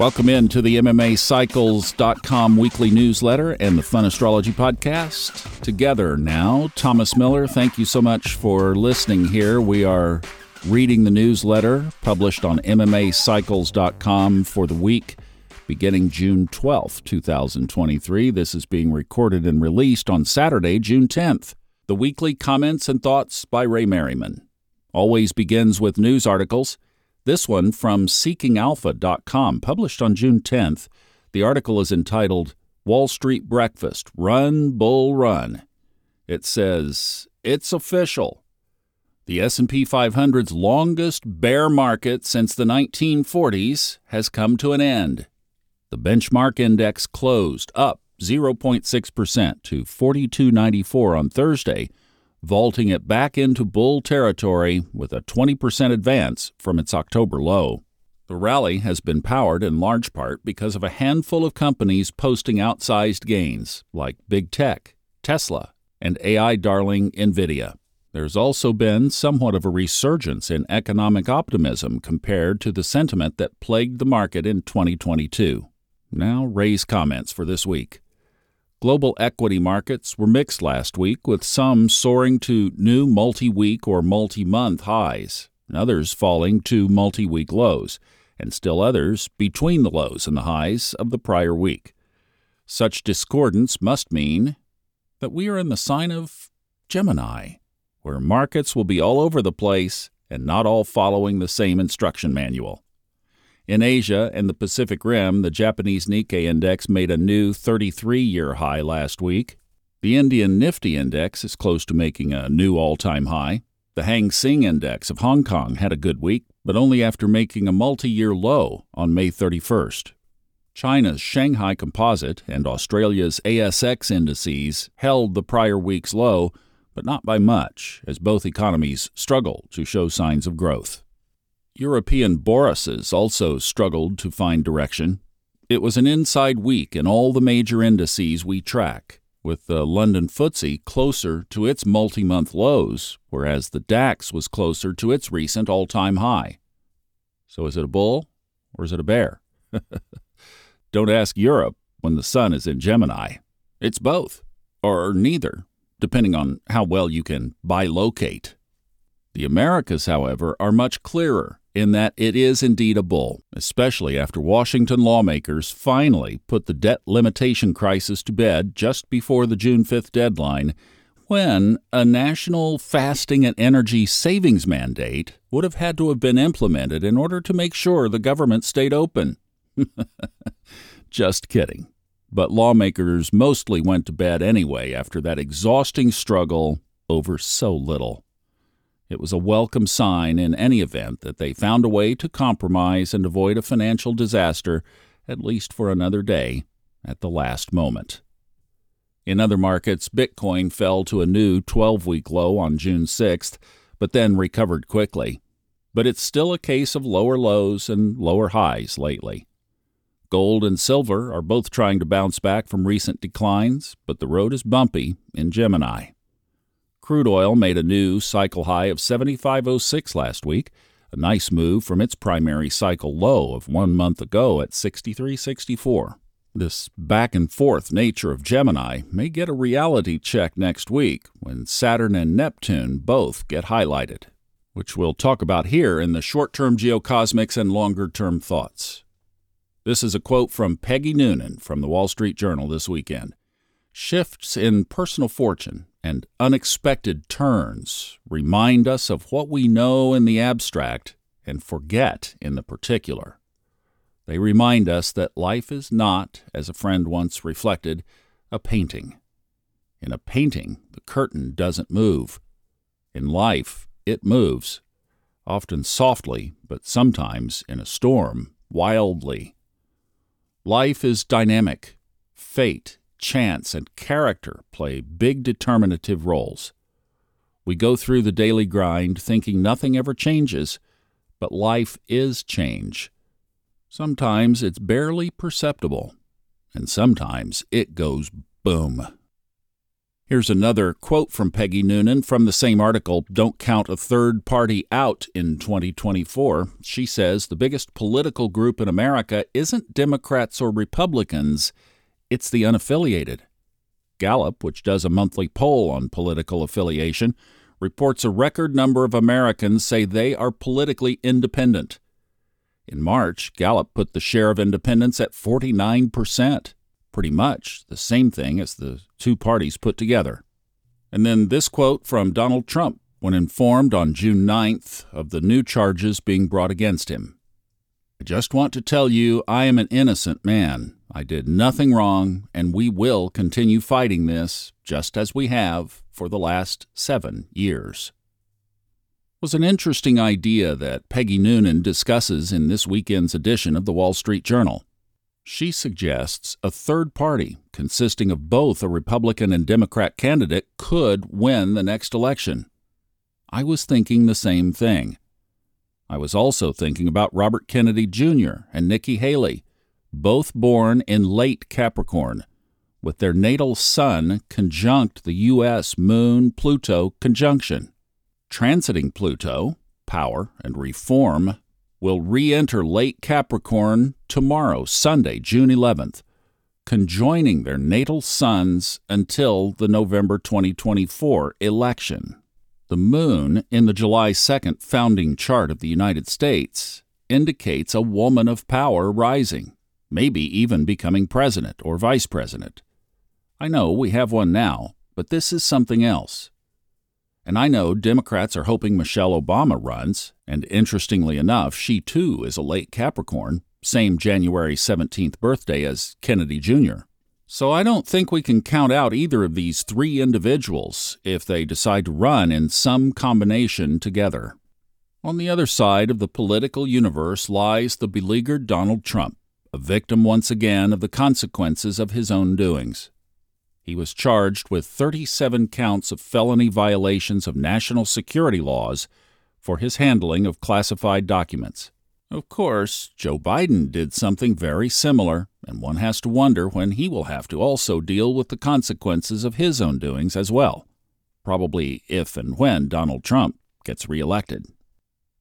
Welcome in to the MMAcycles.com weekly newsletter and the Fun Astrology podcast. Together now, Thomas Miller, thank you so much for listening here. We are reading the newsletter published on MMAcycles.com for the week beginning June 12th, 2023. This is being recorded and released on Saturday, June 10th. The weekly comments and thoughts by Ray Merriman. Always begins with news articles. This one from seekingalpha.com, published on June 10th. The article is entitled Wall Street Breakfast Run Bull Run. It says, "It's official. The S&P 500's longest bear market since the 1940s has come to an end. The benchmark index closed up 0.6% to 4294 on Thursday, vaulting it back into bull territory with a 20% advance from its October low. The rally has been powered in large part because of a handful of companies posting outsized gains, like Big Tech, Tesla, and AI darling Nvidia. There's also been somewhat of a resurgence in economic optimism compared to the sentiment that plagued the market in 2022. Now, Ray's comments for this week. Global equity markets were mixed last week, with some soaring to new multi week or multi month highs, and others falling to multi week lows, and still others between the lows and the highs of the prior week. Such discordance must mean that we are in the sign of Gemini, where markets will be all over the place and not all following the same instruction manual. In Asia and the Pacific Rim, the Japanese Nikkei index made a new 33 year high last week. The Indian Nifty index is close to making a new all time high. The Hang Seng index of Hong Kong had a good week, but only after making a multi year low on May 31st. China's Shanghai Composite and Australia's ASX indices held the prior week's low, but not by much, as both economies struggle to show signs of growth. European bourses also struggled to find direction. It was an inside week in all the major indices we track, with the London FTSE closer to its multi month lows, whereas the DAX was closer to its recent all time high. So is it a bull or is it a bear? Don't ask Europe when the sun is in Gemini. It's both, or neither, depending on how well you can bilocate. The Americas, however, are much clearer in that it is indeed a bull, especially after Washington lawmakers finally put the debt limitation crisis to bed just before the June 5th deadline, when a national fasting and energy savings mandate would have had to have been implemented in order to make sure the government stayed open. just kidding. But lawmakers mostly went to bed anyway after that exhausting struggle over so little. It was a welcome sign in any event that they found a way to compromise and avoid a financial disaster, at least for another day, at the last moment. In other markets, Bitcoin fell to a new 12 week low on June 6th, but then recovered quickly. But it's still a case of lower lows and lower highs lately. Gold and silver are both trying to bounce back from recent declines, but the road is bumpy in Gemini. Crude oil made a new cycle high of 75.06 last week, a nice move from its primary cycle low of one month ago at 63.64. This back and forth nature of Gemini may get a reality check next week when Saturn and Neptune both get highlighted, which we'll talk about here in the short term geocosmics and longer term thoughts. This is a quote from Peggy Noonan from the Wall Street Journal this weekend. Shifts in personal fortune and unexpected turns remind us of what we know in the abstract and forget in the particular. They remind us that life is not, as a friend once reflected, a painting. In a painting, the curtain doesn't move. In life, it moves, often softly, but sometimes in a storm, wildly. Life is dynamic. Fate chance, and character play big determinative roles. We go through the daily grind thinking nothing ever changes, but life is change. Sometimes it's barely perceptible, and sometimes it goes boom. Here's another quote from Peggy Noonan from the same article Don't Count a Third Party Out in 2024. She says the biggest political group in America isn't Democrats or Republicans, it's the unaffiliated. Gallup, which does a monthly poll on political affiliation, reports a record number of Americans say they are politically independent. In March, Gallup put the share of independents at 49% pretty much the same thing as the two parties put together. And then this quote from Donald Trump when informed on June 9th of the new charges being brought against him. I just want to tell you I am an innocent man. I did nothing wrong, and we will continue fighting this just as we have for the last seven years. Was an interesting idea that Peggy Noonan discusses in this weekend's edition of the Wall Street Journal. She suggests a third party, consisting of both a Republican and Democrat candidate, could win the next election. I was thinking the same thing. I was also thinking about Robert Kennedy Jr. and Nikki Haley, both born in late Capricorn, with their natal sun conjunct the U.S. Moon Pluto conjunction. Transiting Pluto, power and reform, will re enter late Capricorn tomorrow, Sunday, June 11th, conjoining their natal suns until the November 2024 election. The moon in the July 2nd founding chart of the United States indicates a woman of power rising, maybe even becoming president or vice president. I know we have one now, but this is something else. And I know Democrats are hoping Michelle Obama runs, and interestingly enough, she too is a late Capricorn, same January 17th birthday as Kennedy Jr. So I don't think we can count out either of these three individuals if they decide to run in some combination together. On the other side of the political universe lies the beleaguered Donald Trump, a victim once again of the consequences of his own doings. He was charged with 37 counts of felony violations of national security laws for his handling of classified documents. Of course, Joe Biden did something very similar, and one has to wonder when he will have to also deal with the consequences of his own doings as well, probably if and when Donald Trump gets reelected.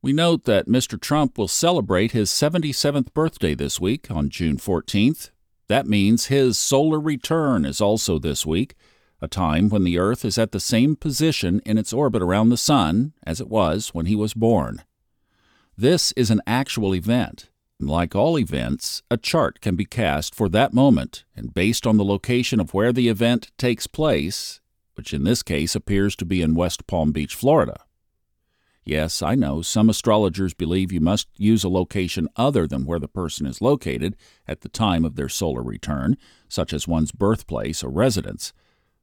We note that Mr. Trump will celebrate his 77th birthday this week on June 14th, that means his solar return is also this week, a time when the Earth is at the same position in its orbit around the Sun as it was when he was born. This is an actual event. And like all events, a chart can be cast for that moment, and based on the location of where the event takes place, which in this case appears to be in West Palm Beach, Florida, Yes, I know some astrologers believe you must use a location other than where the person is located at the time of their solar return, such as one's birthplace or residence.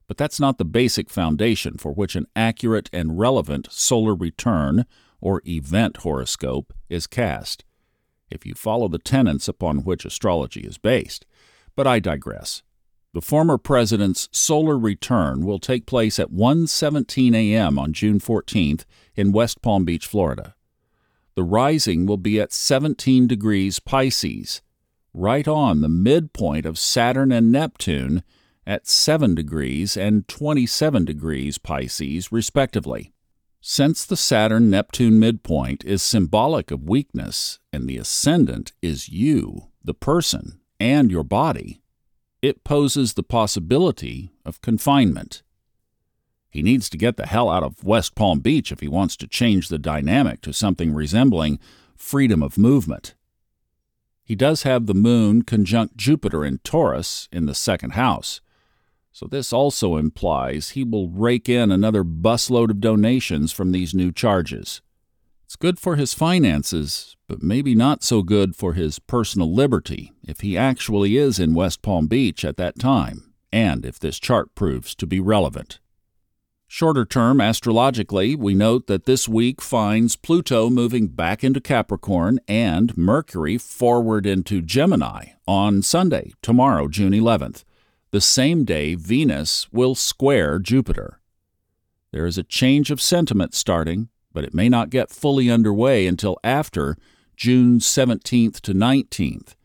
But that's not the basic foundation for which an accurate and relevant solar return or event horoscope is cast, if you follow the tenets upon which astrology is based. But I digress. The former president's solar return will take place at 1:17 a.m. on June 14th in West Palm Beach, Florida. The rising will be at 17 degrees Pisces, right on the midpoint of Saturn and Neptune at 7 degrees and 27 degrees Pisces, respectively. Since the Saturn Neptune midpoint is symbolic of weakness and the ascendant is you, the person, and your body, it poses the possibility of confinement. He needs to get the hell out of West Palm Beach if he wants to change the dynamic to something resembling freedom of movement. He does have the moon conjunct Jupiter in Taurus in the second house, so this also implies he will rake in another busload of donations from these new charges. It's good for his finances, but maybe not so good for his personal liberty if he actually is in West Palm Beach at that time, and if this chart proves to be relevant. Shorter term, astrologically, we note that this week finds Pluto moving back into Capricorn and Mercury forward into Gemini on Sunday, tomorrow, June 11th, the same day Venus will square Jupiter. There is a change of sentiment starting, but it may not get fully underway until after June 17th to 19th,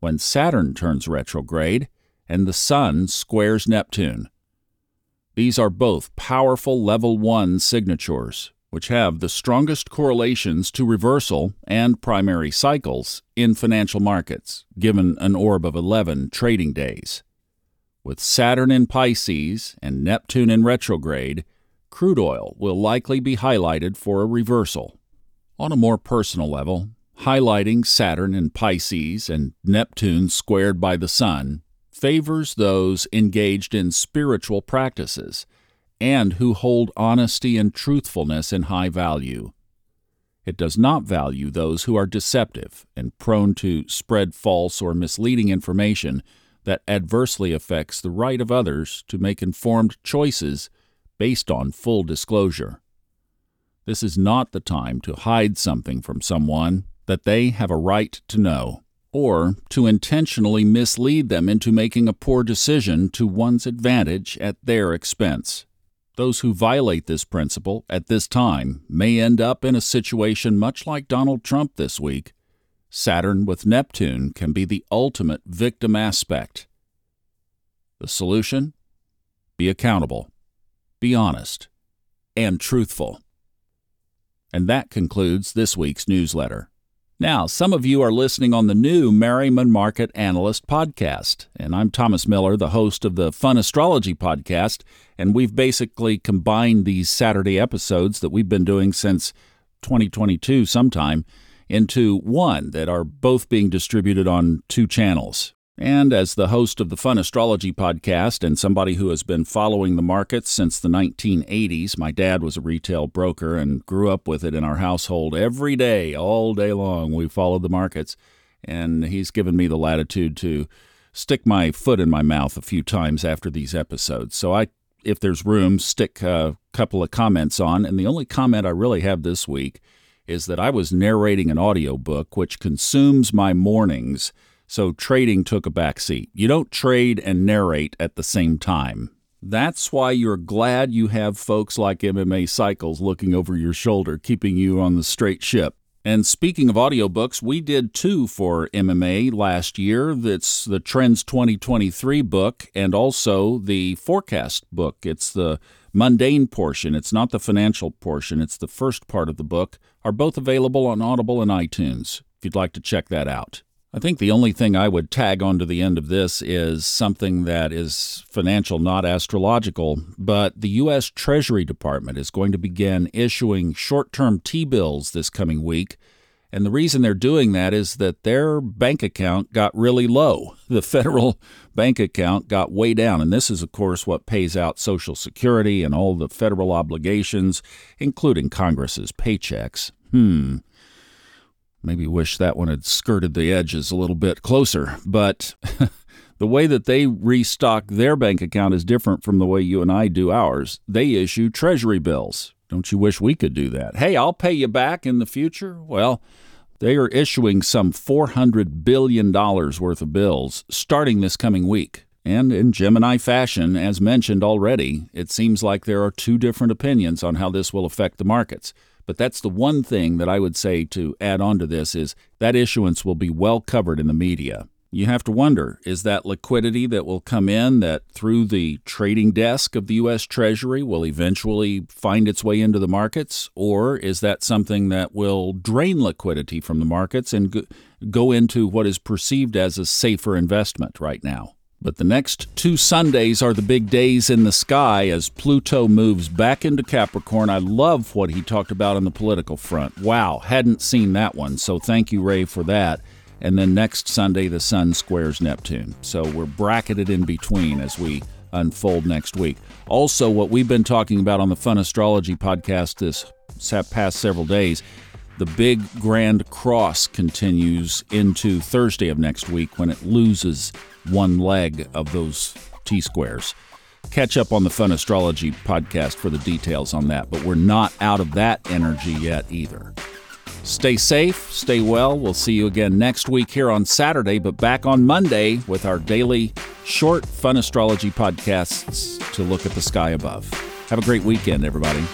when Saturn turns retrograde and the Sun squares Neptune. These are both powerful level 1 signatures, which have the strongest correlations to reversal and primary cycles in financial markets, given an orb of 11 trading days. With Saturn in Pisces and Neptune in retrograde, crude oil will likely be highlighted for a reversal. On a more personal level, highlighting Saturn in Pisces and Neptune squared by the Sun favors those engaged in spiritual practices and who hold honesty and truthfulness in high value. It does not value those who are deceptive and prone to spread false or misleading information that adversely affects the right of others to make informed choices based on full disclosure. This is not the time to hide something from someone that they have a right to know, or to intentionally mislead them into making a poor decision to one's advantage at their expense. Those who violate this principle at this time may end up in a situation much like Donald Trump this week. Saturn with Neptune can be the ultimate victim aspect. The solution? Be accountable, be honest, and truthful. And that concludes this week's newsletter. Now, some of you are listening on the new Merriman Market Analyst podcast, and I'm Thomas Miller, the host of the Fun Astrology podcast, and we've basically combined these Saturday episodes that we've been doing since 2022 sometime into one that are both being distributed on two channels. And as the host of the Fun Astrology podcast and somebody who has been following the markets since the 1980s, my dad was a retail broker and grew up with it in our household every day, all day long. We followed the markets, and he's given me the latitude to stick my foot in my mouth a few times after these episodes. So I if there's room, stick a couple of comments on. And the only comment I really have this week is that I was narrating an audiobook which consumes my mornings so trading took a backseat. You don't trade and narrate at the same time. That's why you're glad you have folks like MMA Cycles looking over your shoulder, keeping you on the straight ship. And speaking of audiobooks, we did two for MMA last year. That's the Trends 2023 book and also the Forecast book. It's the mundane portion, it's not the financial portion, it's the first part of the book, are both available on Audible and iTunes if you'd like to check that out. I think the only thing I would tag on to the end of this is something that is financial, not astrological. But the U.S. Treasury Department is going to begin issuing short term T bills this coming week. And the reason they're doing that is that their bank account got really low. The federal bank account got way down. And this is, of course, what pays out Social Security and all the federal obligations, including Congress's paychecks. Hmm. Maybe wish that one had skirted the edges a little bit closer. But the way that they restock their bank account is different from the way you and I do ours. They issue treasury bills. Don't you wish we could do that? Hey, I'll pay you back in the future. Well, they are issuing some $400 billion worth of bills starting this coming week. And in Gemini fashion, as mentioned already, it seems like there are two different opinions on how this will affect the markets. But that's the one thing that I would say to add on to this is that issuance will be well covered in the media. You have to wonder is that liquidity that will come in that through the trading desk of the U.S. Treasury will eventually find its way into the markets? Or is that something that will drain liquidity from the markets and go into what is perceived as a safer investment right now? But the next two Sundays are the big days in the sky as Pluto moves back into Capricorn. I love what he talked about on the political front. Wow, hadn't seen that one. So thank you, Ray, for that. And then next Sunday, the Sun squares Neptune. So we're bracketed in between as we unfold next week. Also, what we've been talking about on the Fun Astrology podcast this past several days the big grand cross continues into Thursday of next week when it loses one leg of those T squares. Catch up on the Fun Astrology podcast for the details on that, but we're not out of that energy yet either. Stay safe, stay well. We'll see you again next week here on Saturday, but back on Monday with our daily short Fun Astrology podcasts to look at the sky above. Have a great weekend, everybody.